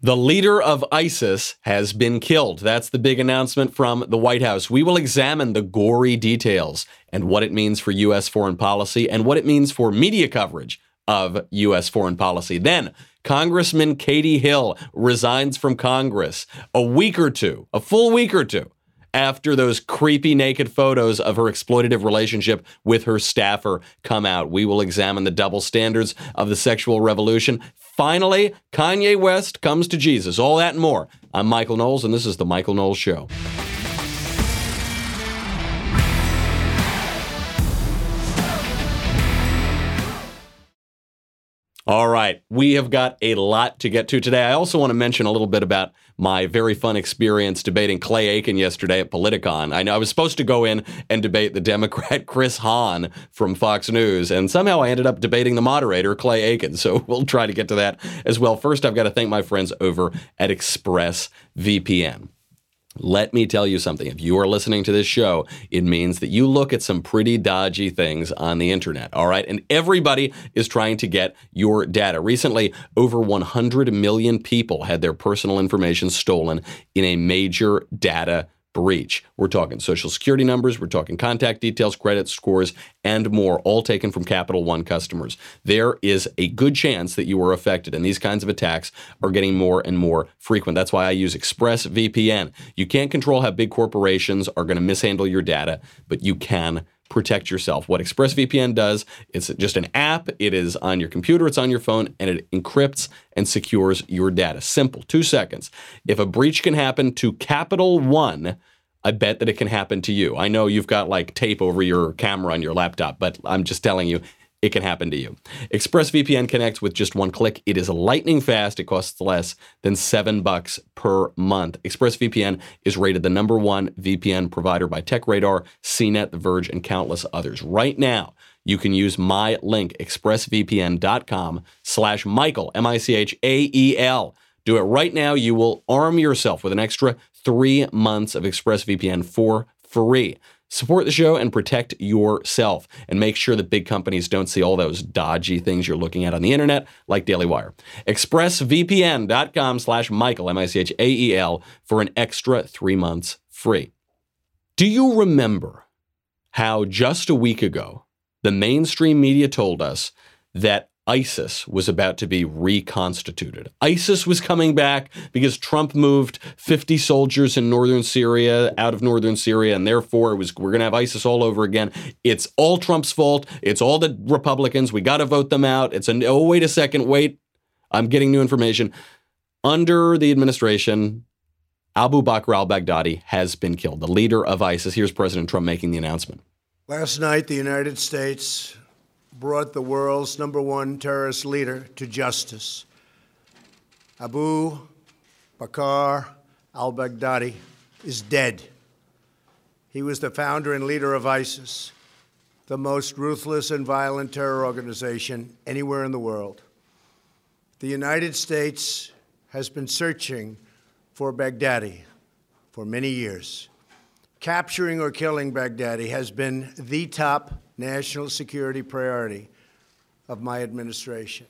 The leader of ISIS has been killed. That's the big announcement from the White House. We will examine the gory details and what it means for U.S. foreign policy and what it means for media coverage of U.S. foreign policy. Then, Congressman Katie Hill resigns from Congress a week or two, a full week or two after those creepy naked photos of her exploitative relationship with her staffer come out. We will examine the double standards of the sexual revolution. Finally, Kanye West comes to Jesus. All that and more. I'm Michael Knowles, and this is The Michael Knowles Show. All right, we have got a lot to get to today. I also want to mention a little bit about my very fun experience debating Clay Aiken yesterday at Politicon. I know I was supposed to go in and debate the Democrat Chris Hahn from Fox News, and somehow I ended up debating the moderator, Clay Aiken. So we'll try to get to that as well. First, I've got to thank my friends over at ExpressVPN. Let me tell you something. If you are listening to this show, it means that you look at some pretty dodgy things on the internet, all right? And everybody is trying to get your data. Recently, over 100 million people had their personal information stolen in a major data breach. We're talking social security numbers, we're talking contact details, credit scores, and more, all taken from Capital One customers. There is a good chance that you were affected, and these kinds of attacks are getting more and more frequent. That's why I use ExpressVPN. You can't control how big corporations are going to mishandle your data, but you can protect yourself. What ExpressVPN does, it's just an app. It is on your computer, it's on your phone, and it encrypts and secures your data. Simple, two seconds. If a breach can happen to Capital One, I bet that it can happen to you. I know you've got like tape over your camera on your laptop, but I'm just telling you, it can happen to you. ExpressVPN connects with just one click. It is lightning fast. It costs less than seven bucks per month. ExpressVPN is rated the number one VPN provider by TechRadar, CNET, The Verge, and countless others. Right now, you can use my link, expressvpn.com slash Michael, M-I-C-H-A-E-L. Do it right now. You will arm yourself with an extra three months of ExpressVPN for free. Support the show and protect yourself and make sure that big companies don't see all those dodgy things you're looking at on the internet like Daily Wire. ExpressVPN.com slash Michael, M-I-C-H-A-E-L for an extra three months free. Do you remember how just a week ago the mainstream media told us that ISIS was about to be reconstituted. ISIS was coming back because Trump moved 50 soldiers in northern Syria out of northern Syria, and therefore it was we're going to have ISIS all over again. It's all Trump's fault. It's all the Republicans. We got to vote them out. It's a oh wait a second, wait. I'm getting new information. Under the administration, Abu Bakr al-Baghdadi has been killed, the leader of ISIS. Here's President Trump making the announcement. Last night, the United States brought the world's number one terrorist leader to justice. Abu Bakr al Baghdadi is dead. He was the founder and leader of ISIS, the most ruthless and violent terror organization anywhere in the world. The United States has been searching for Baghdadi for many years. Capturing or killing Baghdadi has been the top national security priority of my administration.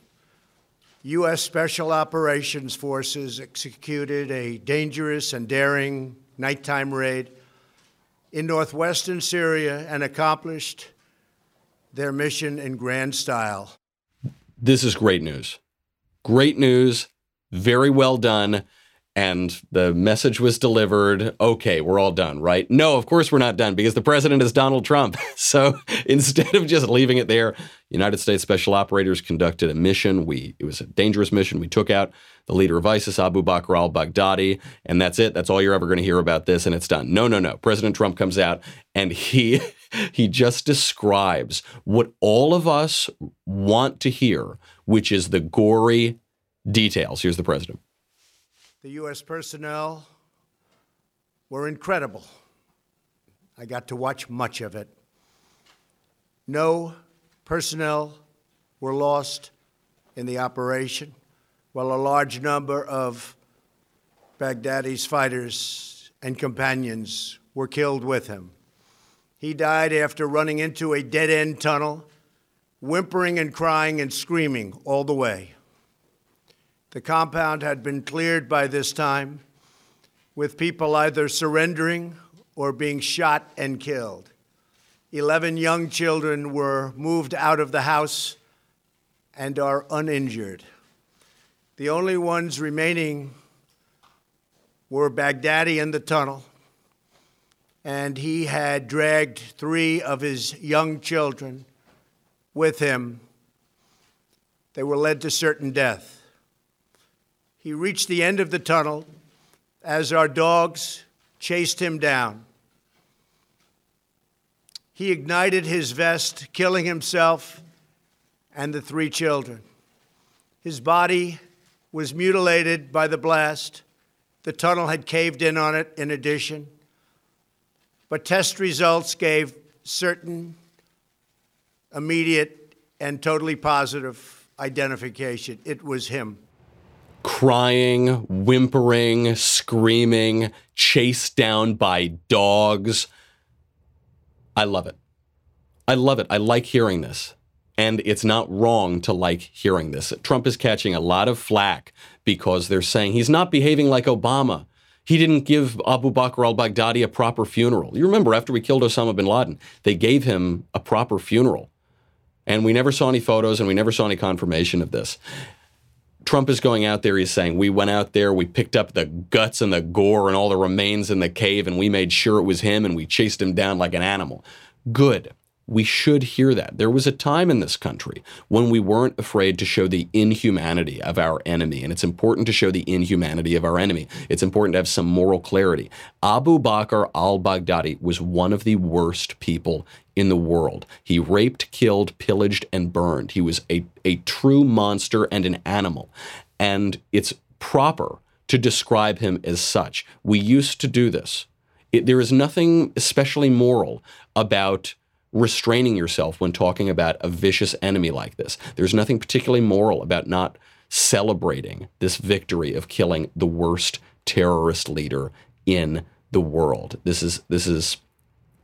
U.S. Special Operations Forces executed a dangerous and daring nighttime raid in northwestern Syria and accomplished their mission in grand style. This is great news. Great news. Very well done and the message was delivered. Okay, we're all done, right? No, of course we're not done because the president is Donald Trump. So instead of just leaving it there, United States Special Operators conducted a mission. We it was a dangerous mission. We took out the leader of ISIS, Abu Bakr al-Baghdadi, and that's it. That's all you're ever going to hear about this, and it's done. No, no, no. President Trump comes out and he he just describes what all of us want to hear, which is the gory details. Here's the president. The U.S. personnel were incredible. I got to watch much of it. No personnel were lost in the operation, while a large number of Baghdadi's fighters and companions were killed with him. He died after running into a dead end tunnel, whimpering and crying and screaming all the way. The compound had been cleared by this time, with people either surrendering or being shot and killed. Eleven young children were moved out of the house and are uninjured. The only ones remaining were Baghdadi in the tunnel, and he had dragged three of his young children with him. They were led to certain death. He reached the end of the tunnel as our dogs chased him down. He ignited his vest, killing himself and the three children. His body was mutilated by the blast. The tunnel had caved in on it, in addition. But test results gave certain, immediate, and totally positive identification. It was him. Crying, whimpering, screaming, chased down by dogs. I love it. I love it. I like hearing this. And it's not wrong to like hearing this. Trump is catching a lot of flack because they're saying he's not behaving like Obama. He didn't give Abu Bakr al Baghdadi a proper funeral. You remember after we killed Osama bin Laden, they gave him a proper funeral. And we never saw any photos and we never saw any confirmation of this. Trump is going out there. He's saying, We went out there, we picked up the guts and the gore and all the remains in the cave, and we made sure it was him, and we chased him down like an animal. Good. We should hear that. There was a time in this country when we weren't afraid to show the inhumanity of our enemy, and it's important to show the inhumanity of our enemy. It's important to have some moral clarity. Abu Bakr al Baghdadi was one of the worst people in the world. He raped, killed, pillaged, and burned. He was a, a true monster and an animal. And it's proper to describe him as such. We used to do this. It, there is nothing especially moral about restraining yourself when talking about a vicious enemy like this. There's nothing particularly moral about not celebrating this victory of killing the worst terrorist leader in the world. This is this is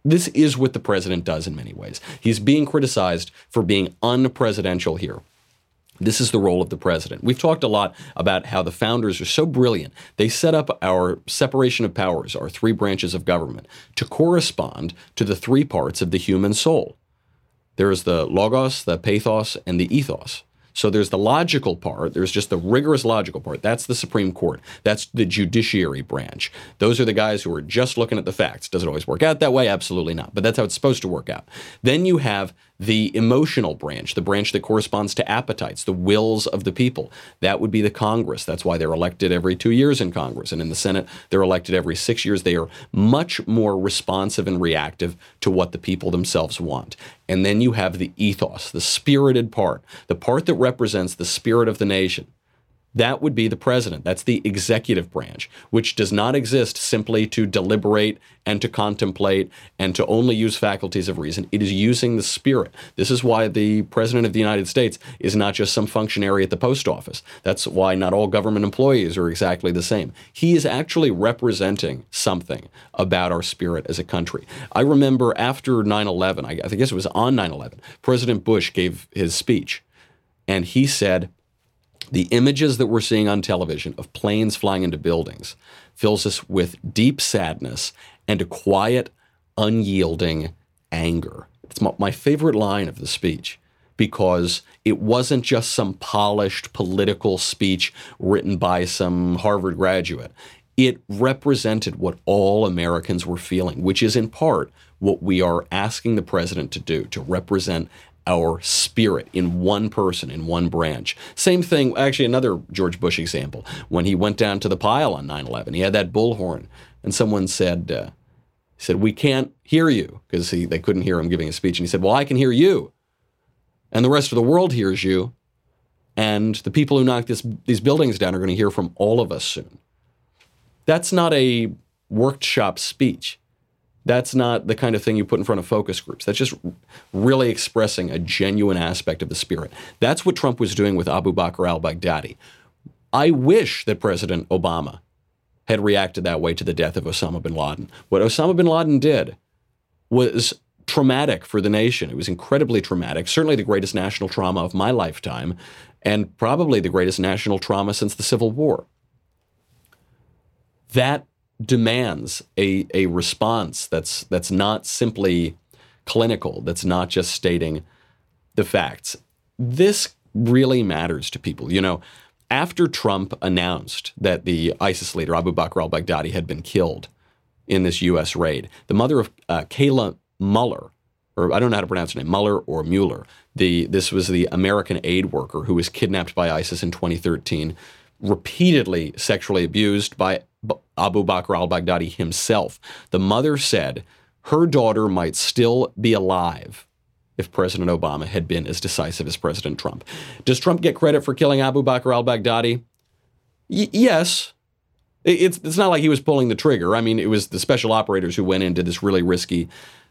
this is what the president does in many ways. He's being criticized for being unpresidential here. This is the role of the president. We've talked a lot about how the founders are so brilliant. They set up our separation of powers, our three branches of government, to correspond to the three parts of the human soul. There is the logos, the pathos, and the ethos. So there's the logical part, there's just the rigorous logical part. That's the Supreme Court. That's the judiciary branch. Those are the guys who are just looking at the facts. Does it always work out that way? Absolutely not. But that's how it's supposed to work out. Then you have the emotional branch, the branch that corresponds to appetites, the wills of the people. That would be the Congress. That's why they're elected every two years in Congress. And in the Senate, they're elected every six years. They are much more responsive and reactive to what the people themselves want. And then you have the ethos, the spirited part, the part that represents the spirit of the nation. That would be the president. That's the executive branch, which does not exist simply to deliberate and to contemplate and to only use faculties of reason. It is using the spirit. This is why the president of the United States is not just some functionary at the post office. That's why not all government employees are exactly the same. He is actually representing something about our spirit as a country. I remember after 9 11, I guess it was on 9 11, President Bush gave his speech, and he said, the images that we're seeing on television of planes flying into buildings fills us with deep sadness and a quiet, unyielding anger. It's my favorite line of the speech because it wasn't just some polished political speech written by some Harvard graduate. It represented what all Americans were feeling, which is in part what we are asking the president to do to represent our spirit in one person, in one branch. Same thing, actually, another George Bush example. When he went down to the pile on 9 11, he had that bullhorn, and someone said, uh, said, We can't hear you, because they couldn't hear him giving a speech. And he said, Well, I can hear you. And the rest of the world hears you. And the people who knocked this, these buildings down are going to hear from all of us soon. That's not a workshop speech. That's not the kind of thing you put in front of focus groups. That's just really expressing a genuine aspect of the spirit. That's what Trump was doing with Abu Bakr al Baghdadi. I wish that President Obama had reacted that way to the death of Osama bin Laden. What Osama bin Laden did was traumatic for the nation. It was incredibly traumatic, certainly the greatest national trauma of my lifetime. and probably the greatest national trauma since the Civil War. That demands a, a response that's that's not simply clinical, that's not just stating the facts. This really matters to people. You know, after Trump announced that the ISIS leader Abu Bakr al Baghdadi had been killed in this U.S. raid, the mother of uh, Kayla Mueller, or I don't know how to pronounce her name, Mueller or Mueller, the, this was the American aid worker who was kidnapped by ISIS in 2013, repeatedly sexually abused by Abu Bakr al Baghdadi himself. The mother said her daughter might still be alive if President Obama had been as decisive as President Trump. Does Trump get credit for killing Abu Bakr al Baghdadi? Yes. It's, it's not like he was pulling the trigger. I mean, it was the special operators who went into this really risky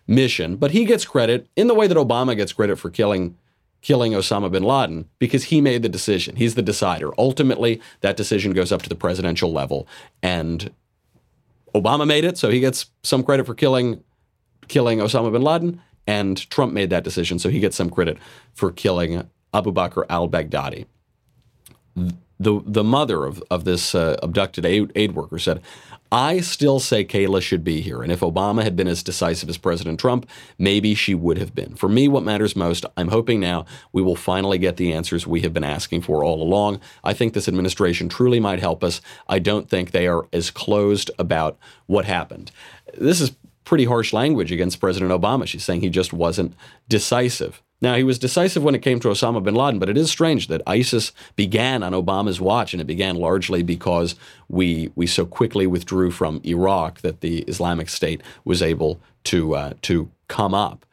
mission. But he gets credit in the way that Obama gets credit for killing killing Osama bin Laden because he made the decision. He's the decider. Ultimately, that decision goes up to the presidential level, and Obama made it, so he gets some credit for killing killing Osama bin Laden, and Trump made that decision, so he gets some credit for killing Abu Bakr al-Baghdadi. The the mother of of this uh, abducted aid, aid worker said, I still say Kayla should be here. And if Obama had been as decisive as President Trump, maybe she would have been. For me, what matters most, I'm hoping now we will finally get the answers we have been asking for all along. I think this administration truly might help us. I don't think they are as closed about what happened. This is pretty harsh language against President Obama. She's saying he just wasn't decisive. Now, he was decisive when it came to Osama bin Laden, but it is strange that ISIS began on Obama's watch, and it began largely because we, we so quickly withdrew from Iraq that the Islamic State was able to, uh, to come up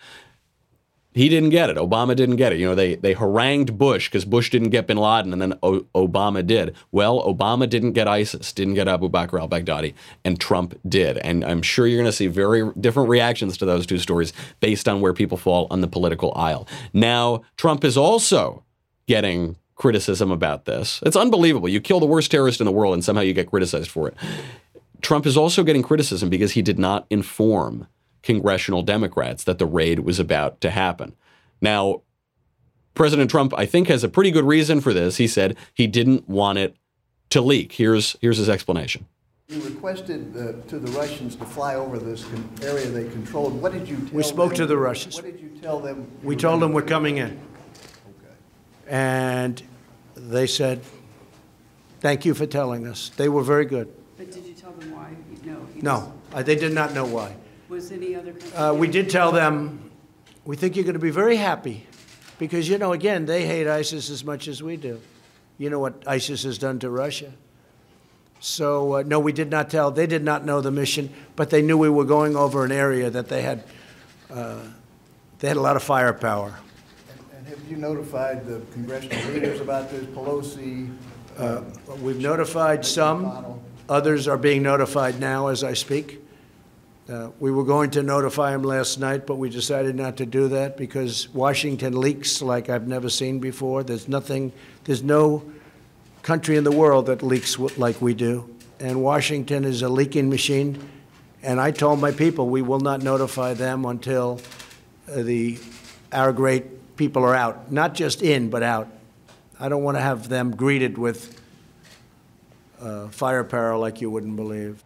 he didn't get it. Obama didn't get it. You know, they they harangued Bush because Bush didn't get Bin Laden, and then o- Obama did. Well, Obama didn't get ISIS, didn't get Abu Bakr al-Baghdadi, and Trump did. And I'm sure you're going to see very different reactions to those two stories based on where people fall on the political aisle. Now, Trump is also getting criticism about this. It's unbelievable. You kill the worst terrorist in the world, and somehow you get criticized for it. Trump is also getting criticism because he did not inform congressional Democrats that the raid was about to happen. Now, President Trump, I think, has a pretty good reason for this. He said he didn't want it to leak. Here's, here's his explanation. You requested uh, to the Russians to fly over this con- area they controlled. What did you tell We spoke them? to the Russians. What did you tell them? We told were them we're coming in. Okay. And they said, thank you for telling us. They were very good. But did you tell them why? No. No, they did not know why. Just- Was any other country? Uh, we did tell them, we think you're going to be very happy because, you know, again, they hate ISIS as much as we do. You know what ISIS has done to Russia. So, uh, no, we did not tell. They did not know the mission, but they knew we were going over an area that they had, uh, they had a lot of firepower. And have you notified the congressional leaders about this, Pelosi? uh, We've notified some. McConnell? Others are being notified now as I speak. Uh, We were going to notify them last night, but we decided not to do that because Washington leaks like I've never seen before. There's nothing, there's no country in the world that leaks like we do. And Washington is a leaking machine. And I told my people, we will not notify them until uh, the, our great people are out, not just in, but out. I don't want to have them greeted with uh, firepower like you wouldn't believe.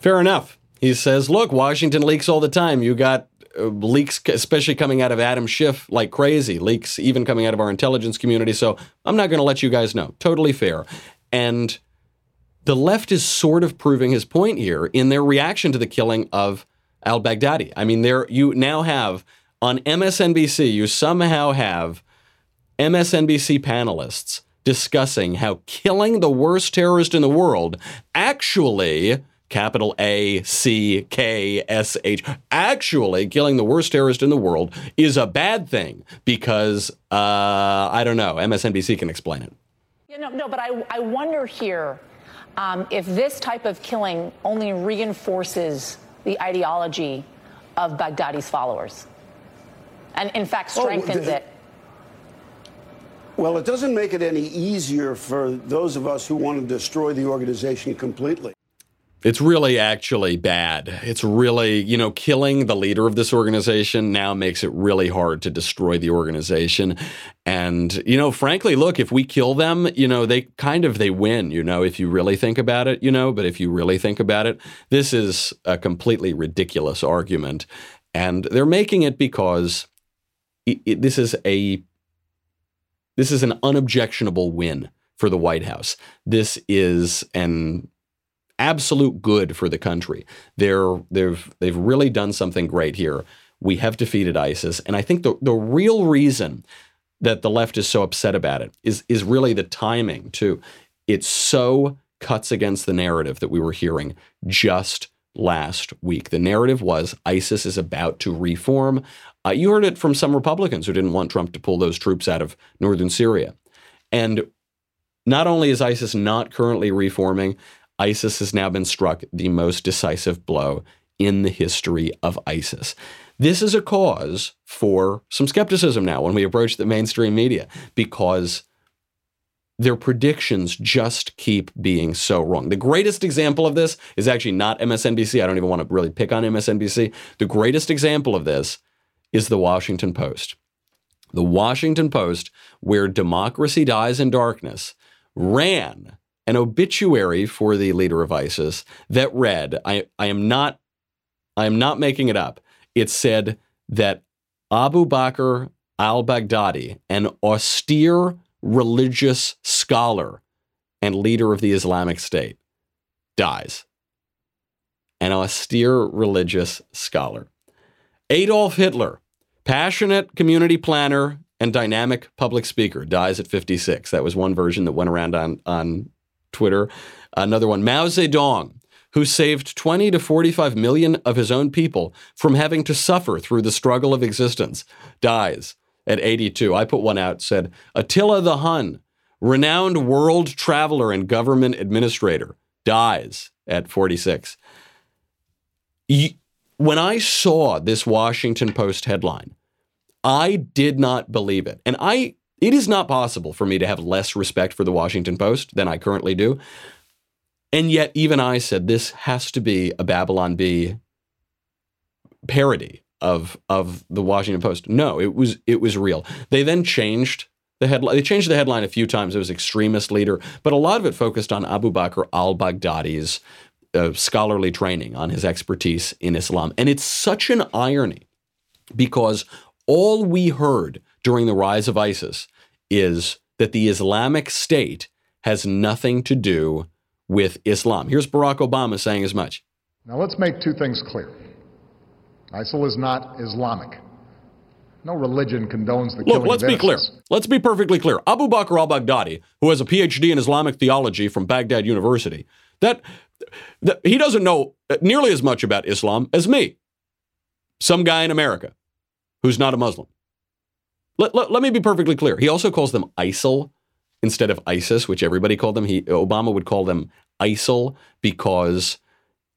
Fair enough. He says, look, Washington leaks all the time. You got uh, leaks, especially coming out of Adam Schiff like crazy, leaks even coming out of our intelligence community. So I'm not going to let you guys know. Totally fair. And the left is sort of proving his point here in their reaction to the killing of al Baghdadi. I mean, there you now have on MSNBC, you somehow have MSNBC panelists discussing how killing the worst terrorist in the world actually capital A C K S H actually killing the worst terrorist in the world is a bad thing because uh, I don't know MSNBC can explain it. Yeah, no, no, but I, I wonder here um, if this type of killing only reinforces the ideology of Baghdadi's followers, and in fact Oh, strengthens the- it. Well, it doesn't make it any easier for those of us who want to destroy the organization completely. It's really actually bad. It's really, you know, killing the leader of this organization now makes it really hard to destroy the organization. And, you know, frankly, look, if we kill them, you know, they kind of they win, you know, if you really think about it, you know, but if you really think about it, this is a completely ridiculous argument. And they're making it because it, it, this is a this is an unobjectionable win for the White House. This is an absolute good for the country. They're they've they've really done something great here. We have defeated ISIS, and I think the the real reason that the left is so upset about it is is really the timing too. It so cuts against the narrative that we were hearing just last week. The narrative was ISIS is about to reform. Uh, you heard it from some Republicans who didn't want Trump to pull those troops out of northern Syria. And not only is ISIS not currently reforming, ISIS has now been struck the most decisive blow in the history of ISIS. This is a cause for some skepticism now when we approach the mainstream media because their predictions just keep being so wrong. The greatest example of this is actually not MSNBC. I don't even want to really pick on MSNBC. The greatest example of this is the Washington Post. The Washington Post, where democracy dies in darkness, ran an obituary for the leader of ISIS that read, I, I am not I am not making it up. It said that Abu Bakr al-Baghdadi, an austere religious scholar and leader of the Islamic State, dies. An austere religious scholar. Adolf Hitler, passionate community planner and dynamic public speaker, dies at 56. That was one version that went around on, on Twitter. Another one, Mao Zedong, who saved 20 to 45 million of his own people from having to suffer through the struggle of existence, dies at 82. I put one out, said, Attila the Hun, renowned world traveler and government administrator, dies at 46. When I saw this Washington Post headline, I did not believe it. And I it is not possible for me to have less respect for the Washington Post than I currently do. And yet, even I said this has to be a Babylon Bee parody of of the Washington Post. No, it was it was real. They then changed the headline. They changed the headline a few times. It was extremist leader, but a lot of it focused on Abu Bakr al-Baghdadi's uh, scholarly training, on his expertise in Islam. And it's such an irony because all we heard during the rise of ISIS is that the Islamic State has nothing to do with Islam. Here's Barack Obama saying as much. Now let's make two things clear. ISIL is not Islamic. No religion condones the Look, let's be clear. Let's be perfectly clear. Abu Bakr al-Baghdadi, who has a PhD in Islamic theology from Baghdad University, that, that he doesn't know nearly as much about Islam as me. Some guy in America who's not a Muslim. Let, let, let me be perfectly clear. He also calls them ISIL instead of ISIS, which everybody called them. He Obama would call them ISIL because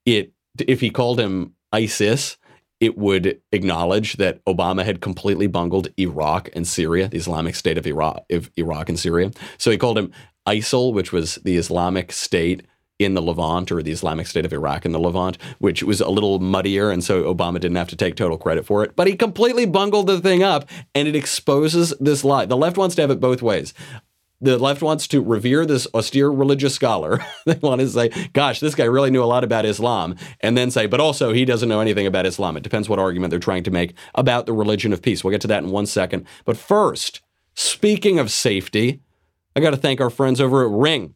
it if he called him ISIS, it would acknowledge that Obama had completely bungled Iraq and Syria, the Islamic State of Iraq, of Iraq and Syria. So he called him ISIL, which was the Islamic State in the Levant or the Islamic State of Iraq in the Levant, which was a little muddier. And so Obama didn't have to take total credit for it. But he completely bungled the thing up and it exposes this lie. The left wants to have it both ways. The left wants to revere this austere religious scholar. they want to say, gosh, this guy really knew a lot about Islam. And then say, but also he doesn't know anything about Islam. It depends what argument they're trying to make about the religion of peace. We'll get to that in one second. But first, speaking of safety, I got to thank our friends over at Ring.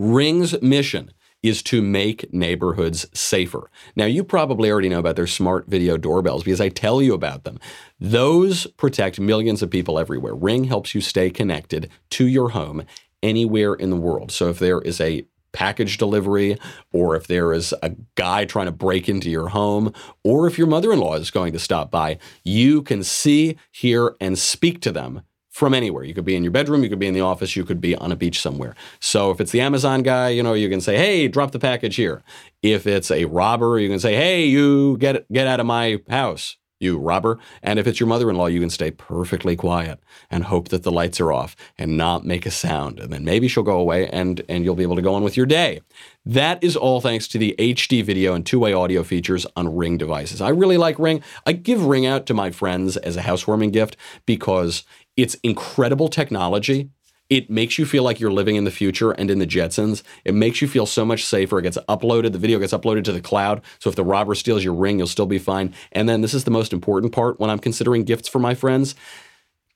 Ring's mission is to make neighborhoods safer. Now, you probably already know about their smart video doorbells because I tell you about them. Those protect millions of people everywhere. Ring helps you stay connected to your home anywhere in the world. So if there is a package delivery, or if there is a guy trying to break into your home, or if your mother in law is going to stop by, you can see, hear, and speak to them from anywhere. You could be in your bedroom, you could be in the office, you could be on a beach somewhere. So if it's the Amazon guy, you know, you can say, "Hey, drop the package here." If it's a robber, you can say, "Hey, you get get out of my house." You robber. And if it's your mother in law, you can stay perfectly quiet and hope that the lights are off and not make a sound. And then maybe she'll go away and, and you'll be able to go on with your day. That is all thanks to the HD video and two way audio features on Ring devices. I really like Ring. I give Ring out to my friends as a housewarming gift because it's incredible technology it makes you feel like you're living in the future and in the Jetsons. It makes you feel so much safer. It gets uploaded, the video gets uploaded to the cloud. So if the robber steals your ring, you'll still be fine. And then this is the most important part when I'm considering gifts for my friends.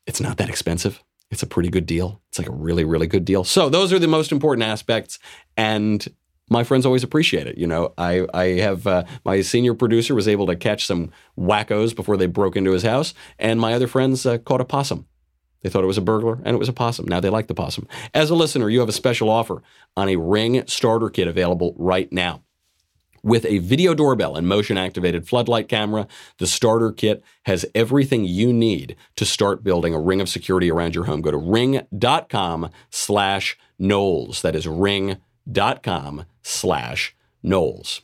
It's not that expensive. It's a pretty good deal. It's like a really, really good deal. So those are the most important aspects. And my friends always appreciate it. You know, I, I have uh, my senior producer was able to catch some wackos before they broke into his house, and my other friends uh, caught a possum. They thought it was a burglar and it was a possum. Now they like the possum. As a listener, you have a special offer on a Ring starter kit available right now. With a video doorbell and motion activated floodlight camera, the starter kit has everything you need to start building a ring of security around your home. Go to ring.com slash Knowles. That is ring.com slash Knowles.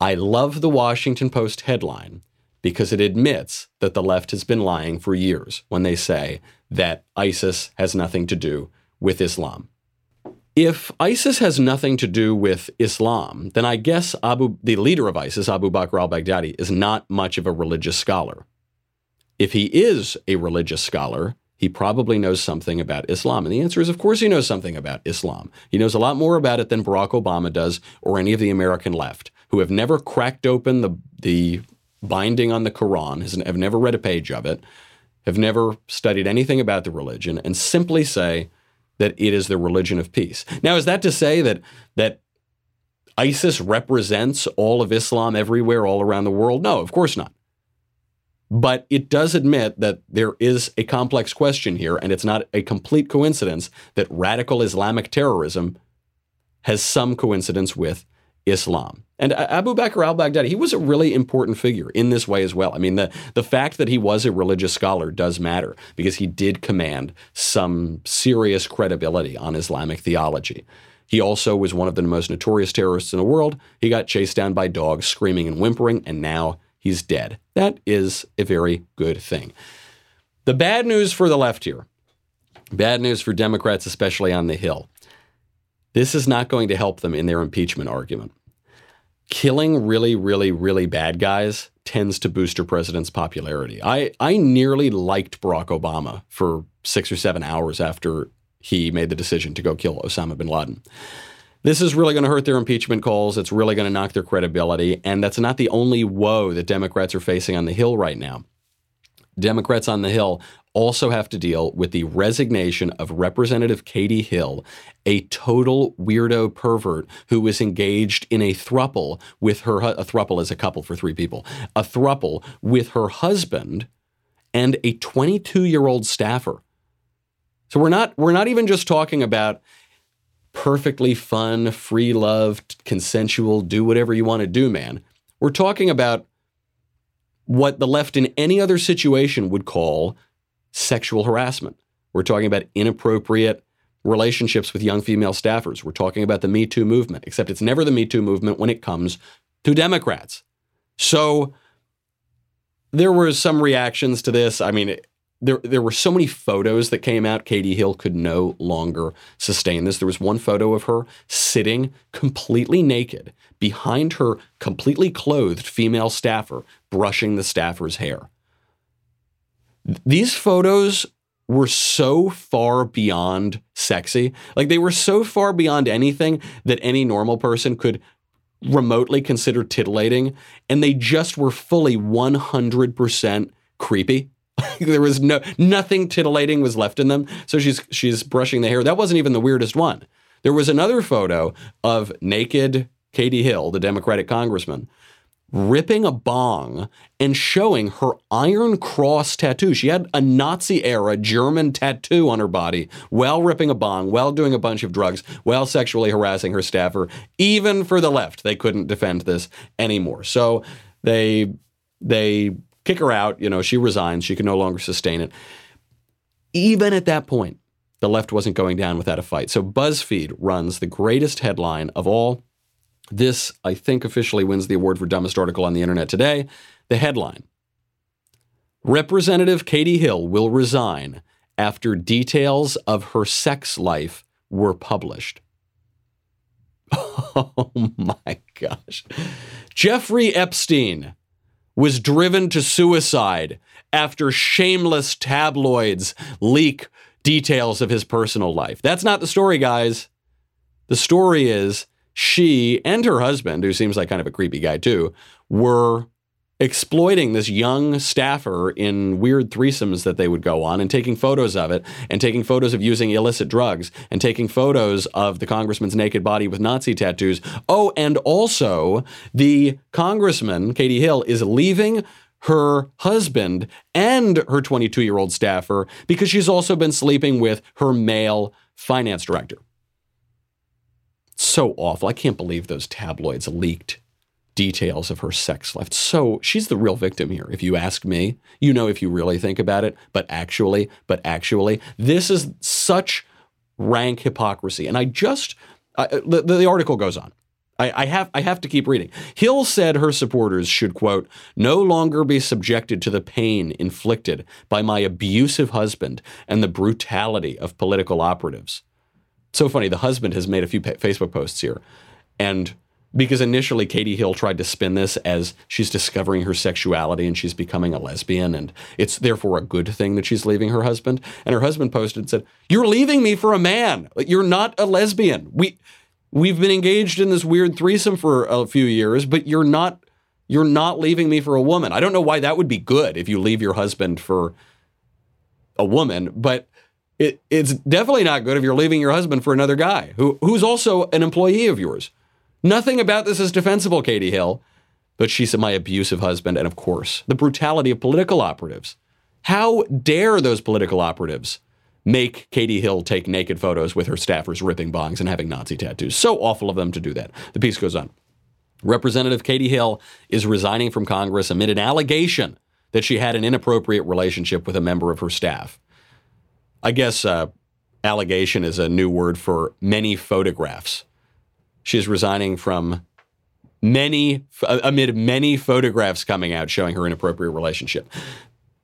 I love the Washington Post headline because it admits that the left has been lying for years when they say that ISIS has nothing to do with Islam. If ISIS has nothing to do with Islam, then I guess Abu, the leader of ISIS, Abu Bakr al Baghdadi, is not much of a religious scholar. If he is a religious scholar, he probably knows something about Islam. And the answer is, of course, he knows something about Islam. He knows a lot more about it than Barack Obama does or any of the American left, who have never cracked open the, the binding on the Quran, has, have never read a page of it, have never studied anything about the religion, and simply say that it is the religion of peace. Now, is that to say that that ISIS represents all of Islam everywhere, all around the world? No, of course not. But it does admit that there is a complex question here, and it's not a complete coincidence that radical Islamic terrorism has some coincidence with Islam. And Abu Bakr al Baghdadi, he was a really important figure in this way as well. I mean, the, the fact that he was a religious scholar does matter because he did command some serious credibility on Islamic theology. He also was one of the most notorious terrorists in the world. He got chased down by dogs, screaming and whimpering, and now he's dead. That is a very good thing. The bad news for the left here, bad news for Democrats, especially on the Hill. This is not going to help them in their impeachment argument killing really, really, really bad guys tends to boost your president's popularity. I, I nearly liked Barack Obama for six or seven hours after he made the decision to go kill Osama bin Laden. This is really going to hurt their impeachment calls. It's really going to knock their credibility. And that's not the only woe that Democrats are facing on the Hill right now. Democrats on the Hill also have to deal with the resignation of Representative Katie Hill, a total weirdo pervert who was engaged in a thruple with her a thruple is a couple for three people, a thruple with her husband and a 22-year-old staffer. So we're not we're not even just talking about perfectly fun, free loved, consensual, do whatever you want to do, man. We're talking about what the left in any other situation would call sexual harassment. We're talking about inappropriate relationships with young female staffers. We're talking about the Me Too movement, except it's never the Me Too movement when it comes to Democrats. So there were some reactions to this. I mean, there there were so many photos that came out. Katie Hill could no longer sustain this. There was one photo of her sitting completely naked behind her completely clothed female staffer, brushing the staffer's hair. These photos were so far beyond sexy. Like they were so far beyond anything that any normal person could remotely consider titillating. And they just were fully 100% creepy. there was no nothing titillating was left in them. So she's she's brushing the hair. That wasn't even the weirdest one. There was another photo of naked Katie Hill, the Democratic congressman, ripping a bong and showing her Iron Cross tattoo. She had a Nazi era German tattoo on her body while ripping a bong, while doing a bunch of drugs, while sexually harassing her staffer. Even for the left, they couldn't defend this anymore. So they they kick her out. You know, she resigns. She can no longer sustain it. Even at that point, the left wasn't going down without a fight. So BuzzFeed runs the greatest headline of all. This, I think, officially wins the award for dumbest article on the internet today. The headline Representative Katie Hill will resign after details of her sex life were published. Oh my gosh. Jeffrey Epstein was driven to suicide after shameless tabloids leak details of his personal life. That's not the story, guys. The story is she and her husband, who seems like kind of a creepy guy too, were exploiting this young staffer in weird threesomes that they would go on and taking photos of it and taking photos of using illicit drugs and taking photos of the congressman's naked body with Nazi tattoos. Oh, and also the congressman, Katie Hill, is leaving her husband and her 22 year old staffer because she's also been sleeping with her male finance director. So awful. I can't believe those tabloids leaked details of her sex life. So she's the real victim here, if you ask me. You know, if you really think about it, but actually, but actually, this is such rank hypocrisy. And I just, uh, the, the article goes on. I, I, have I have to keep reading. Hill said her supporters should quote no longer be subjected to the pain inflicted by my abusive husband and the brutality of political operatives. So funny. The husband has made a few Facebook posts here, and because initially Katie Hill tried to spin this as she's discovering her sexuality and she's becoming a lesbian, and it's therefore a good thing that she's leaving her husband. And her husband posted and said, "You're leaving me for a man. You're not a lesbian. We." We've been engaged in this weird threesome for a few years, but you're not you're not leaving me for a woman. I don't know why that would be good if you leave your husband for a woman, but it, it's definitely not good if you're leaving your husband for another guy who who's also an employee of yours. Nothing about this is defensible, Katie Hill, but she's my abusive husband, and of course, the brutality of political operatives. How dare those political operatives make Katie Hill take naked photos with her staffers ripping bongs and having Nazi tattoos? So awful of them to do that. The piece goes on. Representative Katie Hill is resigning from Congress amid an allegation that she had an inappropriate relationship with a member of her staff. I guess uh, allegation is a new word for many photographs. She is resigning from many, amid many photographs coming out showing her inappropriate relationship.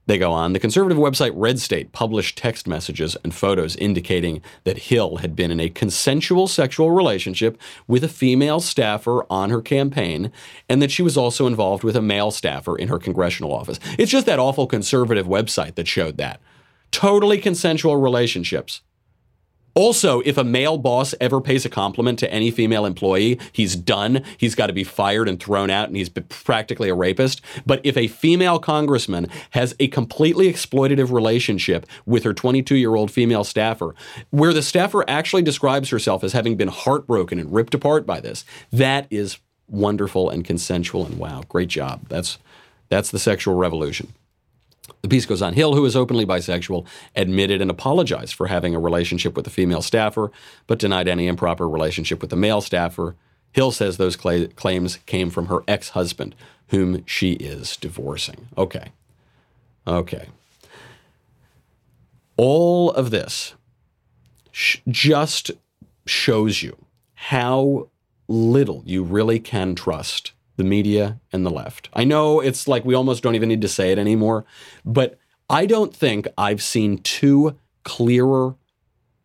They go on. The conservative website Red State published text messages and photos indicating that Hill had been in a consensual sexual relationship with a female staffer on her campaign and that she was also involved with a male staffer in her congressional office. It's just that awful conservative website that showed that. Totally consensual relationships. Also, if a male boss ever pays a compliment to any female employee, he's done. He's got to be fired and thrown out, and he's practically a rapist. But if a female congressman has a completely exploitative relationship with her 22 year old female staffer, where the staffer actually describes herself as having been heartbroken and ripped apart by this, that is wonderful and consensual. And wow, great job. That's, that's the sexual revolution. The piece goes on. Hill, who is openly bisexual, admitted and apologized for having a relationship with a female staffer, but denied any improper relationship with a male staffer. Hill says those cl- claims came from her ex husband, whom she is divorcing. Okay. Okay. All of this sh- just shows you how little you really can trust the media and the left. I know it's like we almost don't even need to say it anymore, but I don't think I've seen two clearer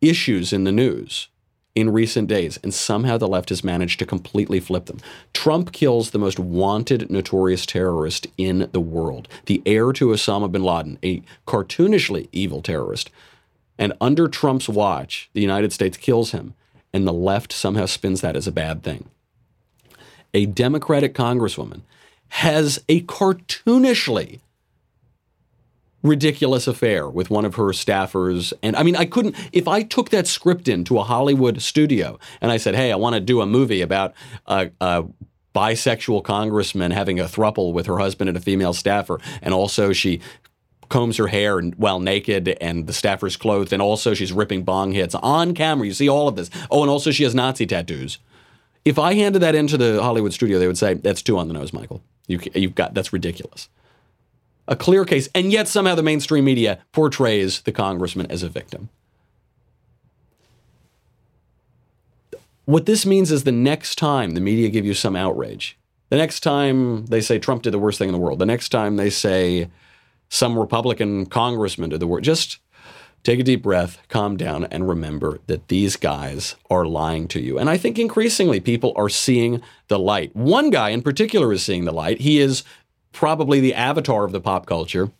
issues in the news in recent days, and somehow the left has managed to completely flip them. Trump kills the most wanted notorious terrorist in the world, the heir to Osama bin Laden, a cartoonishly evil terrorist. And under Trump's watch, the United States kills him, and the left somehow spins that as a bad thing a Democratic congresswoman, has a cartoonishly ridiculous affair with one of her staffers. And I mean, I couldn't, if I took that script into a Hollywood studio and I said, hey, I want to do a movie about a, a bisexual congressman having a thruple with her husband and a female staffer, and also she combs her hair while naked and the staffer's clothed, and also she's ripping bong hits on camera. You see all of this. Oh, and also she has Nazi tattoos. If I handed that into the Hollywood studio, they would say, that's too on the nose, Michael. You, you've got, that's ridiculous. A clear case. And yet somehow the mainstream media portrays the congressman as a victim. What this means is the next time the media give you some outrage, The next time they say Trump did the worst thing in the world, the next time they say some Republican congressman did the worst, just take a deep breath, calm down, and remember that these guys are lying to you. And I think increasingly people are seeing the light. One guy in particular is seeing the light. He is probably the avatar of the pop culture,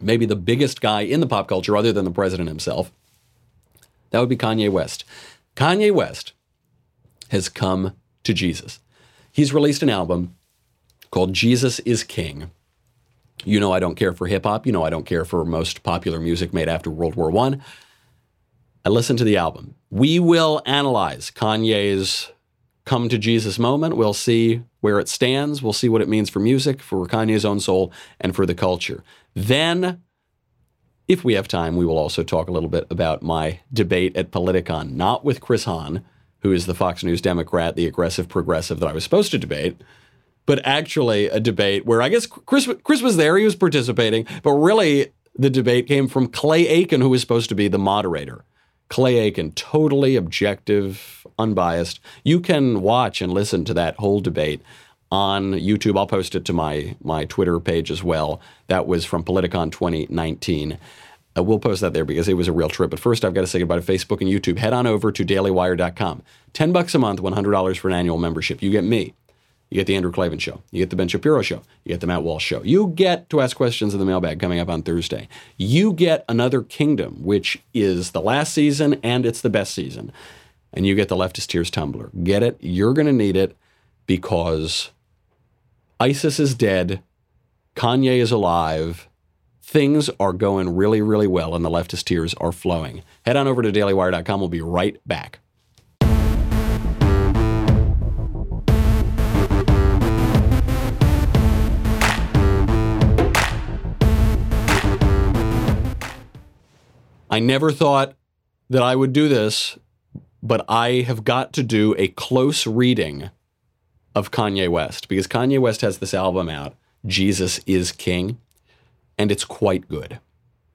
maybe the biggest guy in the pop culture other than the president himself. That would be Kanye West. Kanye West has come to Jesus. He's released an album called Jesus is King. You know I don't care for hip hop. You know I don't care for most popular music made after World War I. I listened to the album. We will analyze Kanye's come to Jesus moment. We'll see where it stands. We'll see what it means for music, for Kanye's own soul, and for the culture. Then, if we have time, we will also talk a little bit about my debate at Politicon, not with Chris Hahn, who is the Fox News Democrat, the aggressive progressive that I was supposed to debate, but actually a debate where I guess Chris Chris was there, he was participating, but really the debate came from Clay Aiken, who was supposed to be the moderator. Clay Aiken, totally objective, unbiased. You can watch and listen to that whole debate on YouTube. I'll post it to my my Twitter page as well. That was from Politicon 2019. Uh, we'll post that there because it was a real trip. But first, I've got to say goodbye to Facebook and YouTube. Head on over to dailywire.com. 10 bucks a month, $100 for an annual membership. You get me. You get the Andrew Klavan show. You get the Ben Shapiro show. You get the Matt Walsh show. You get to ask questions in the mailbag coming up on Thursday. You get Another Kingdom, which is the last season and it's the best season. And you get the Leftist Tears Tumbler. Get it? You're going to need it because ISIS is dead. Kanye is alive. Things are going really, really well, and the leftist tears are flowing. Head on over to dailywire.com. We'll be right back. I never thought that I would do this, but I have got to do a close reading of Kanye West because Kanye West has this album out, Jesus is King, and it's quite good.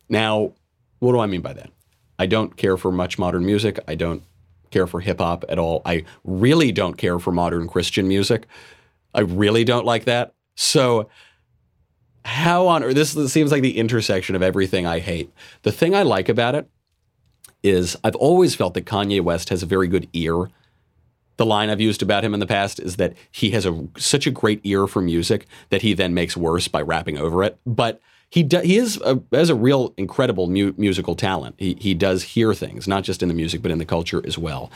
Now, what do I mean by that? I don't care for much modern music. I don't care for hip hop at all. I really don't care for modern Christian music. I really don't like that. So, how on earth? This seems like the intersection of everything I hate. The thing I like about it is I've always felt that Kanye West has a very good ear. The line I've used about him in the past is that he has a such a great ear for music that he then makes worse by rapping over it. But he do, he is a, has a real incredible mu- musical talent. He he does hear things not just in the music but in the culture as well.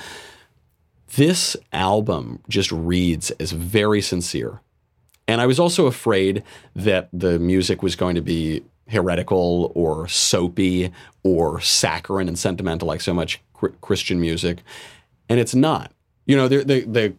This album just reads as very sincere. And I was also afraid that the music was going to be heretical or soapy or saccharine and sentimental like so much Christian music. And it's not. You know, the, the, the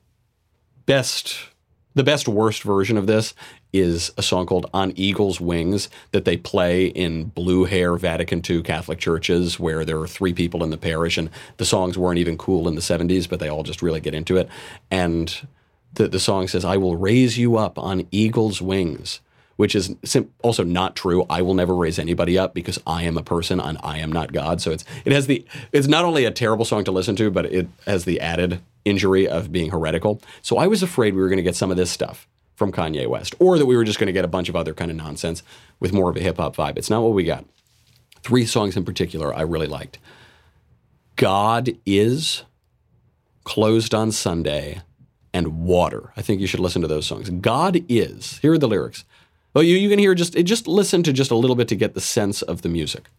best the best worst version of this is a song called On Eagle's Wings that they play in blue hair Vatican II Catholic churches where there are three people in the parish and the songs weren't even cool in the 70s, but they all just really get into it. And the, the song says, I will raise you up on eagle's wings, which is sim- also not true. I will never raise anybody up because I am a person and I am not God. So it's it has the it's not only a terrible song to listen to, but it has the added injury of being heretical. So I was afraid we were going to get some of this stuff from Kanye West, or that we were just going to get a bunch of other kind of nonsense with more of a hip hop vibe. It's not what we got. Three songs in particular I really liked. God is closed on Sunday and water. I think you should listen to those songs. God is. Here are the lyrics. Well, you, you can hear just just listen to just a little bit to get the sense of the music.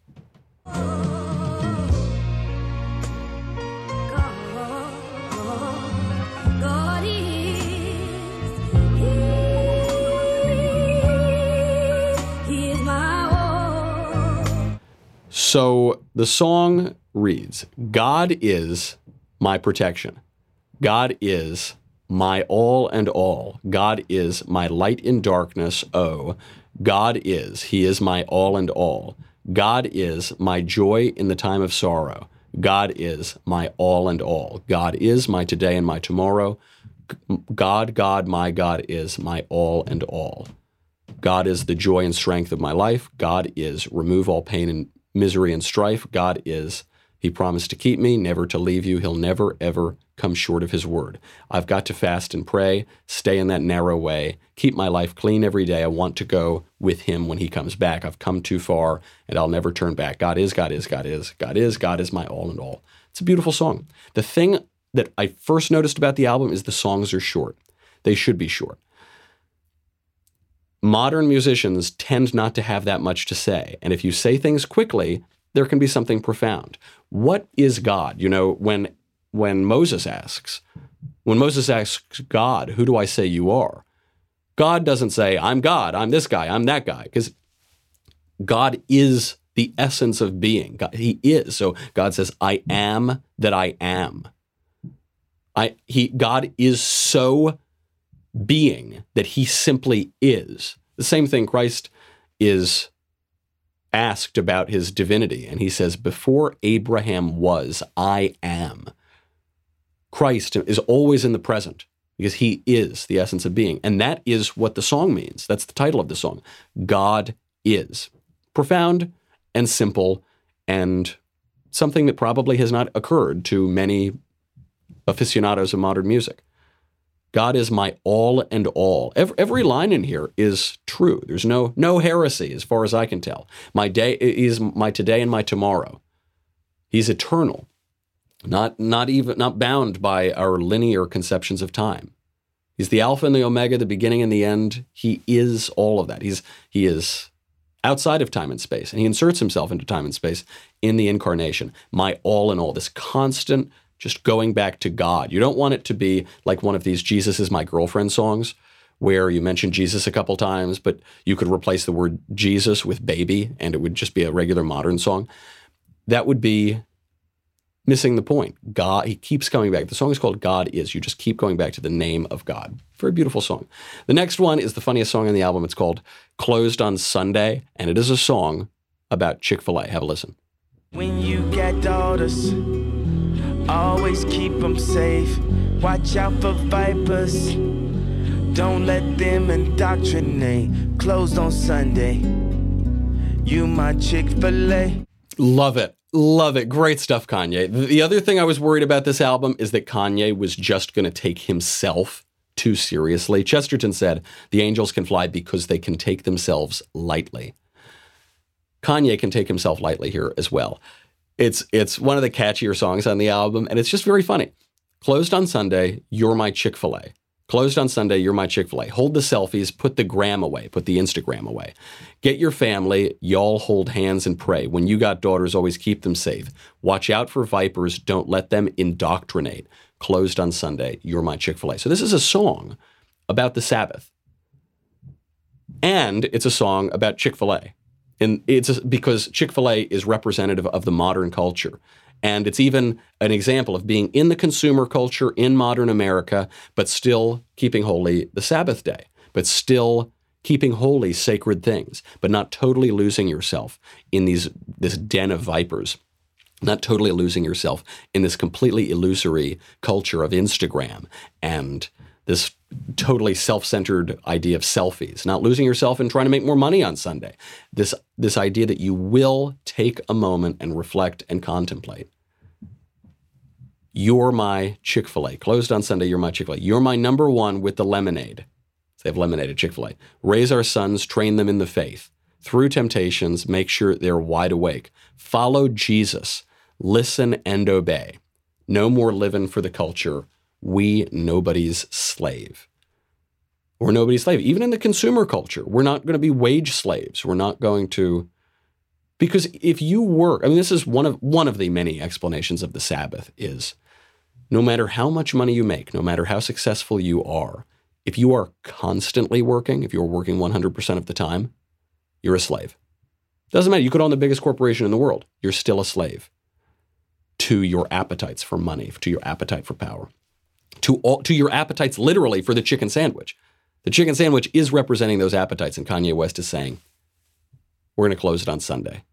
So the song reads God is my protection. God is my all and all. God is my light in darkness. Oh, God is. He is my all and all. God is my joy in the time of sorrow. God is my all and all. God is my today and my tomorrow. God, God, my God is my all and all. God is the joy and strength of my life. God is remove all pain and misery and strife. God is He promised to keep me, never to leave you. He'll never, ever come short of his word. I've got to fast and pray, stay in that narrow way, keep my life clean every day. I want to go with him when he comes back. I've come too far and I'll never turn back. God is, God is, God is, God is, God is my all in all. It's a beautiful song. The thing that I first noticed about the album is the songs are short. They should be short. Modern musicians tend not to have that much to say. And if you say things quickly, there can be something profound. What is God? You know, when when Moses asks, when Moses asks God, who do I say you are? God doesn't say, I'm God, I'm this guy, I'm that guy, because God is the essence of being. God, he is. So God says, I am that I am. I he God is so being that he simply is. The same thing Christ is asked about his divinity, and he says, Before Abraham was, I am. Christ is always in the present because he is the essence of being. And that is what the song means. That's the title of the song. God is. Profound and simple and something that probably has not occurred to many aficionados of modern music. God is my all and all. Every, every, line in here is true. There's no no heresy as far as I can tell. My day is my today and my tomorrow. He's eternal. Not not even not bound by our linear conceptions of time. He's the alpha and the omega, the beginning and the end. He is all of that. He's he is outside of time and space and he inserts himself into time and space in the incarnation. My all in all, this constant just going back to God. You don't want it to be like one of these Jesus is my girlfriend songs where you mention Jesus a couple times, but you could replace the word Jesus with baby and it would just be a regular modern song. That would be missing the point. God, he keeps coming back. The song is called God Is. You just keep going back to the name of God. Very beautiful song. The next one is the funniest song on the album. It's called Closed on Sunday, and it is a song about Chick fil A. Have a listen. When you get daughters, Always keep them safe. Watch out for vipers. Don't let them indoctrinate. Closed on Sunday. You my Chick fil A. Love it. Love it. Great stuff, Kanye. The other thing I was worried about this album is that Kanye was just going to take himself too seriously. Chesterton said, The angels can fly because they can take themselves lightly. Kanye can take himself lightly here as well. It's it's one of the catchier songs on the album, and it's just very funny. Closed on Sunday, you're my Chick fil A. Closed on Sunday, you're my Chick fil A. Hold the selfies, put the gram away, put the Instagram away. Get your family, y'all hold hands and pray. When you got daughters, always keep them safe. Watch out for vipers, don't let them indoctrinate. Closed on Sunday, you're my Chick fil A. So, this is a song about the Sabbath. And it's a song about Chick fil A. And it's because Chick fil A is representative of the modern culture. And it's even an example of being in the consumer culture in modern America, but still keeping holy the Sabbath day, but still keeping holy sacred things, but not totally losing yourself in these this den of vipers. Not totally losing yourself in this completely illusory culture of Instagram and this totally self-centered idea of selfies, not losing yourself and trying to make more money on Sunday. This this idea that you will take a moment and reflect and contemplate. You're my Chick-fil-A. Closed on Sunday, you're my Chick-fil-A. You're my number one with the lemonade. They have lemonade at Chick-fil-A. Raise our sons, train them in the faith. Through temptations, make sure they're wide awake. Follow Jesus. Listen and obey. No more living for the culture we nobody's slave. We're nobody's slave. Even in the consumer culture, we're not going to be wage slaves. We're not going to because if you work, I mean this is one of one of the many explanations of the Sabbath is no matter how much money you make, no matter how successful you are, if you are constantly working, if you're working 100% of the time, you're a slave. Doesn't matter. You could own the biggest corporation in the world. You're still a slave to your appetites for money, to your appetite for power to all, to your appetites literally for the chicken sandwich. The chicken sandwich is representing those appetites, and Kanye West is saying, we're going to close it on Sunday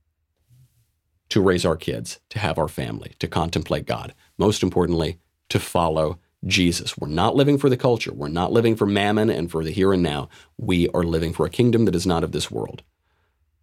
to raise our kids, to have our family, to contemplate God. Most importantly, to follow Jesus. We're not living for the culture. We're not living for mammon and for the here and now. We are living for a kingdom that is not of this world.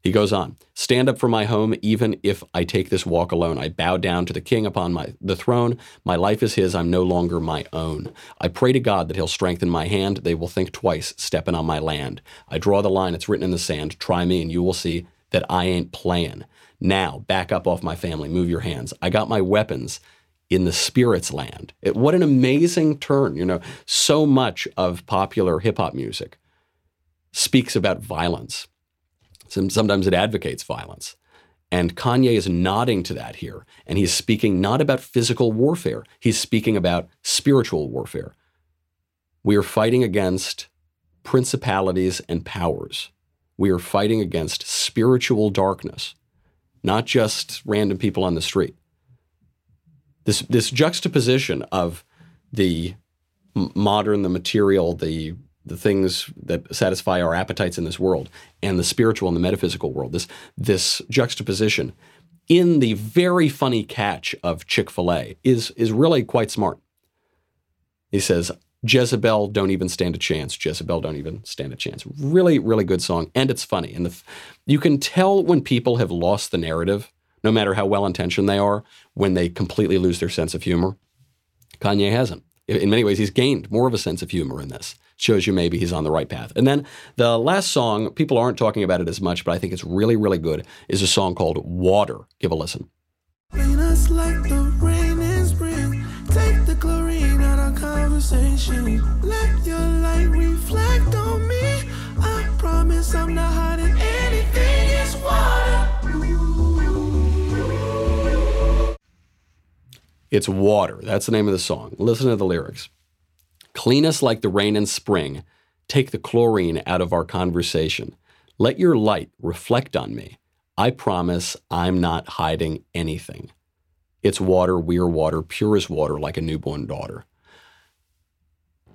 He goes on, stand up for my home, even if I take this walk alone. I bow down to the king upon my the throne. My life is his. I'm no longer my own. I pray to God that he'll strengthen my hand. They will think twice, stepping on my land. I draw the line, it's written in the sand. Try me, and you will see that I ain't playing. Now, back up off my family, move your hands. I got my weapons in the spirit's land. It, what an amazing turn. You know, so much of popular hip hop music speaks about violence. Some, sometimes it advocates violence. And Kanye is nodding to that here. And he's speaking not about physical warfare, he's speaking about spiritual warfare. We are fighting against principalities and powers. We are fighting against spiritual darkness, not just random people on the street. This, this juxtaposition of the modern, the material, the the things that satisfy our appetites in this world and the spiritual and the metaphysical world. This this juxtaposition in the very funny catch of Chick-fil-A is is really quite smart. He says, Jezebel don't even stand a chance. Jezebel don't even stand a chance. Really, really good song, and it's funny. And the, you can tell when people have lost the narrative, no matter how well intentioned they are, when they completely lose their sense of humor. Kanye hasn't. In many ways, he's gained more of a sense of humor in this shows you maybe he's on the right path. And then the last song, people aren't talking about it as much, but I think it's really, really good, is a song called Water. Give a listen. Rain us like the rain in spring. Take the chlorine out of conversation. Let your light reflect on me. I promise I'm not hiding anything. It's water. It's Water. That's the name of the song. Listen to the lyrics. Clean us like the rain in spring. Take the chlorine out of our conversation. Let your light reflect on me. I promise I'm not hiding anything. It's water, we're water, pure as water, like a newborn daughter.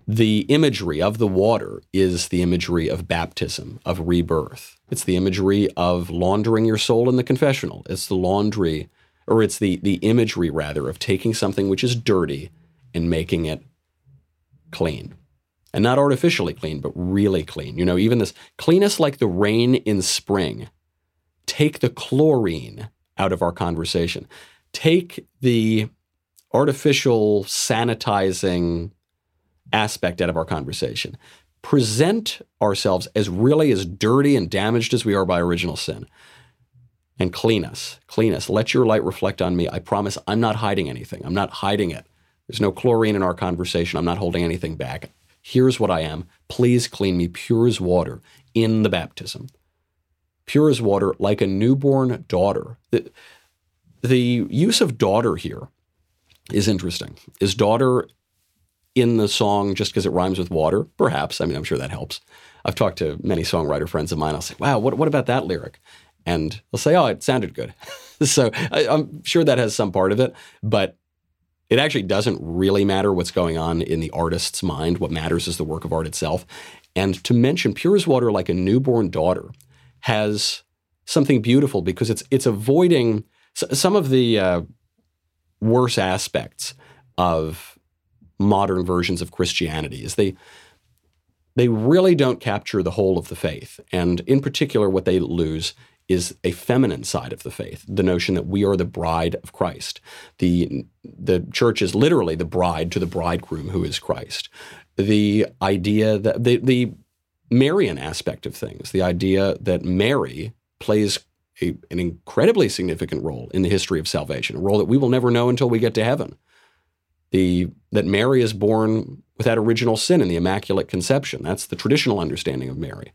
The imagery of the water is the imagery of baptism, of rebirth. It's the imagery of laundering your soul in the confessional. It's the laundry, or it's the, the imagery, rather, of taking something which is dirty and making it clean. And not artificially clean, but really clean. You know, even this cleanest like the rain in spring. Take the chlorine out of our conversation. Take the artificial sanitizing aspect out of our conversation. Present ourselves as really as dirty and damaged as we are by original sin. And clean us, clean us. Let your light reflect on me. I promise I'm not hiding anything. I'm not hiding it. There's no chlorine in our conversation. I'm not holding anything back. Here's what I am. Please clean me pure as water in the baptism. Pure as water, like a newborn daughter. The, the use of daughter here is interesting. Is daughter in the song just because it rhymes with water? Perhaps. I mean, I'm sure that helps. I've talked to many songwriter friends of mine. I'll say, wow, what, what about that lyric? And they'll say, oh, it sounded good. so I, I'm sure that has some part of it. But it actually doesn't really matter what's going on in the artist's mind. What matters is the work of art itself. And to mention Pure as Water like a newborn daughter has something beautiful because it's it's avoiding some of the uh, worse aspects of modern versions of Christianity. Is they they really don't capture the whole of the faith, and in particular, what they lose is a feminine side of the faith, the notion that we are the bride of Christ. The, the church is literally the bride to the bridegroom who is Christ. The idea that the, the Marian aspect of things, the idea that Mary plays a, an incredibly significant role in the history of salvation, a role that we will never know until we get to heaven. The, that Mary is born without original sin in the Immaculate Conception. That's the traditional understanding of Mary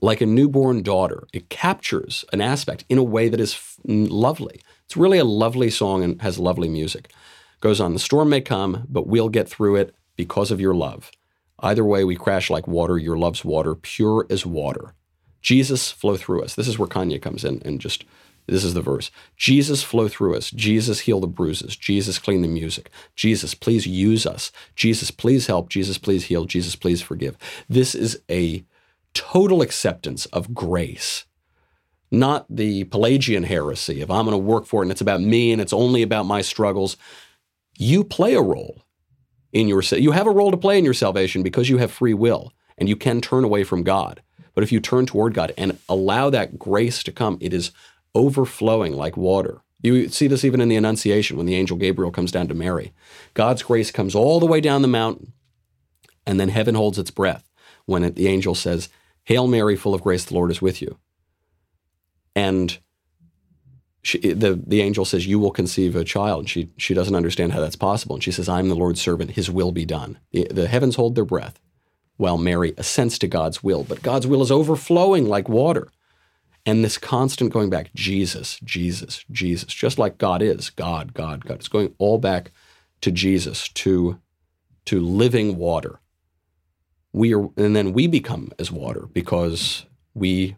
like a newborn daughter. It captures an aspect in a way that is f- lovely. It's really a lovely song and has lovely music. Goes on, the storm may come, but we'll get through it because of your love. Either way, we crash like water. Your love's water, pure as water. Jesus, flow through us. This is where Kanye comes in and just, this is the verse. Jesus, flow through us. Jesus, heal the bruises. Jesus, clean the music. Jesus, please use us. Jesus, please help. Jesus, please heal. Jesus, please forgive. This is a total acceptance of grace, not the Pelagian heresy of I'm going to work for it and it's about me and it's only about my struggles. You play a role in your you have a role to play in your salvation because you have free will and you can turn away from God. But if you turn toward God and allow that grace to come, it is overflowing like water. You see this even in the Annunciation when the angel Gabriel comes down to Mary. God's grace comes all the way down the mountain, and then heaven holds its breath when it, the angel says, Hail Mary, full of grace, the Lord is with you. And she, the, the angel says, You will conceive a child. And she, she doesn't understand how that's possible. And she says, I'm the Lord's servant. His will be done. The, the heavens hold their breath while Mary assents to God's will. But God's will is overflowing like water. And this constant going back, Jesus, Jesus, Jesus, just like God is, God, God, God. It's going all back to Jesus, to, to living water. We are, and then we become as water because we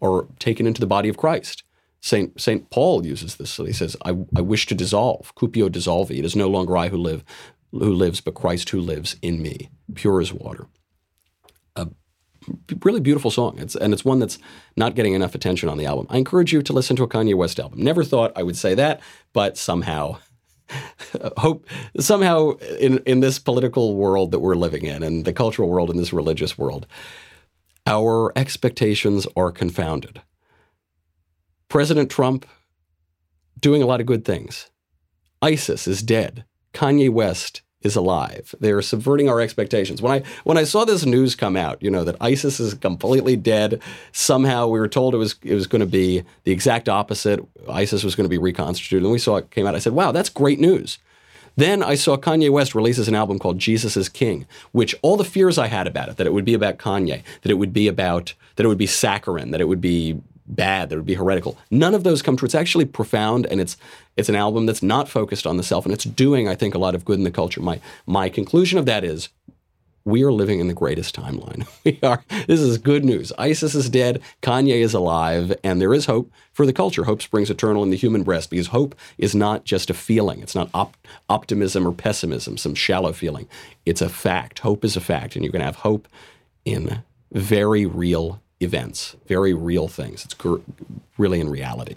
are taken into the body of Christ. Saint Saint Paul uses this. So he says, I, I wish to dissolve, cupio dissolvi. It is no longer I who live, who lives, but Christ who lives in me, pure as water. A really beautiful song. It's and it's one that's not getting enough attention on the album. I encourage you to listen to a Kanye West album. Never thought I would say that, but somehow hope somehow in in this political world that we're living in and the cultural world and this religious world, our expectations are confounded. President Trump doing a lot of good things. ISIS is dead. Kanye West is alive. They're subverting our expectations. When I when I saw this news come out, you know that ISIS is completely dead. Somehow we were told it was it was going to be the exact opposite. ISIS was going to be reconstituted, and we saw it came out. I said, "Wow, that's great news." Then I saw Kanye West releases an album called Jesus is King, which all the fears I had about it, that it would be about Kanye, that it would be about, that it would be saccharine, that it would be bad, that would be heretical. None of those come true. It's actually profound, and it's it's an album that's not focused on the self, and it's doing, I think, a lot of good in the culture. My my conclusion of that is, we are living in the greatest timeline. We are. This is good news. ISIS is dead. Kanye is alive, and there is hope for the culture. Hope springs eternal in the human breast because hope is not just a feeling. It's not op- optimism or pessimism, some shallow feeling. It's a fact. Hope is a fact, and you can have hope in very real events, very real things. It's gr- really in reality.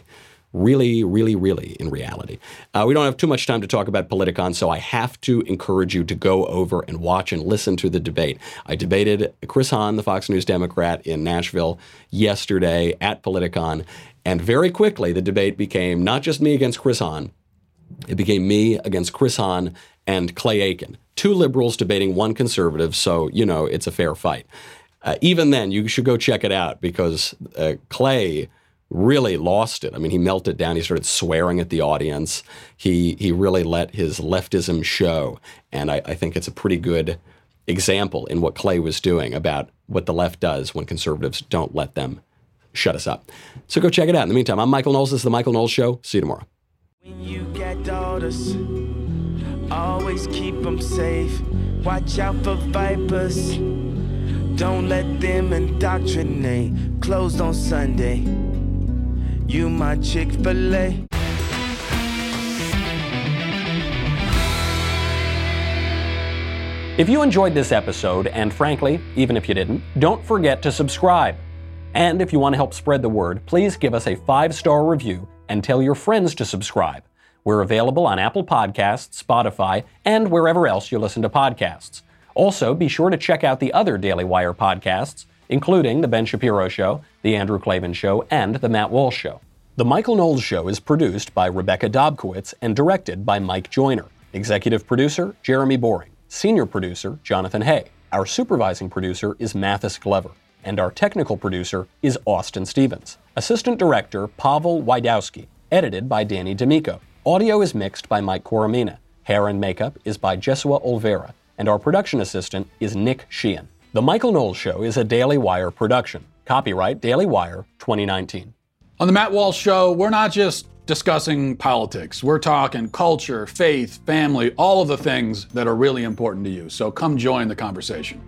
Really, really, really in reality. Uh, we don't have too much time to talk about Politicon, so I have to encourage you to go over and watch and listen to the debate. I debated Chris Hahn, the Fox News Democrat, in Nashville yesterday at Politicon, and very quickly the debate became not just me against Chris Hahn, it became me against Chris Hahn and Clay Aiken, two liberals debating one conservative, so, you know, it's a fair fight. Uh, even then, you should go check it out because uh, Clay really lost it. I mean, he melted down. He started swearing at the audience. He he really let his leftism show, and I, I think it's a pretty good example in what Clay was doing about what the left does when conservatives don't let them shut us up. So go check it out. In the meantime, I'm Michael Knowles. This is the Michael Knowles Show. See you tomorrow. When you get daughters, always keep them safe. Watch out for vipers. Don't let them indoctrinate. Closed on Sunday. You my Chick fil A. If you enjoyed this episode, and frankly, even if you didn't, don't forget to subscribe. And if you want to help spread the word, please give us a five star review and tell your friends to subscribe. We're available on Apple Podcasts, Spotify, and wherever else you listen to podcasts. Also, be sure to check out the other Daily Wire podcasts, including The Ben Shapiro Show, The Andrew Klavan Show, and The Matt Walsh Show. The Michael Knowles Show is produced by Rebecca Dobkowitz and directed by Mike Joyner. Executive producer, Jeremy Boring. Senior producer, Jonathan Hay. Our supervising producer is Mathis Glover. And our technical producer is Austin Stevens. Assistant director, Pavel Wydowski. Edited by Danny D'Amico. Audio is mixed by Mike Coromina. Hair and makeup is by Jesua Olvera. And our production assistant is Nick Sheehan. The Michael Knowles Show is a Daily Wire production. Copyright Daily Wire 2019. On the Matt Walsh Show, we're not just discussing politics. We're talking culture, faith, family, all of the things that are really important to you. So come join the conversation.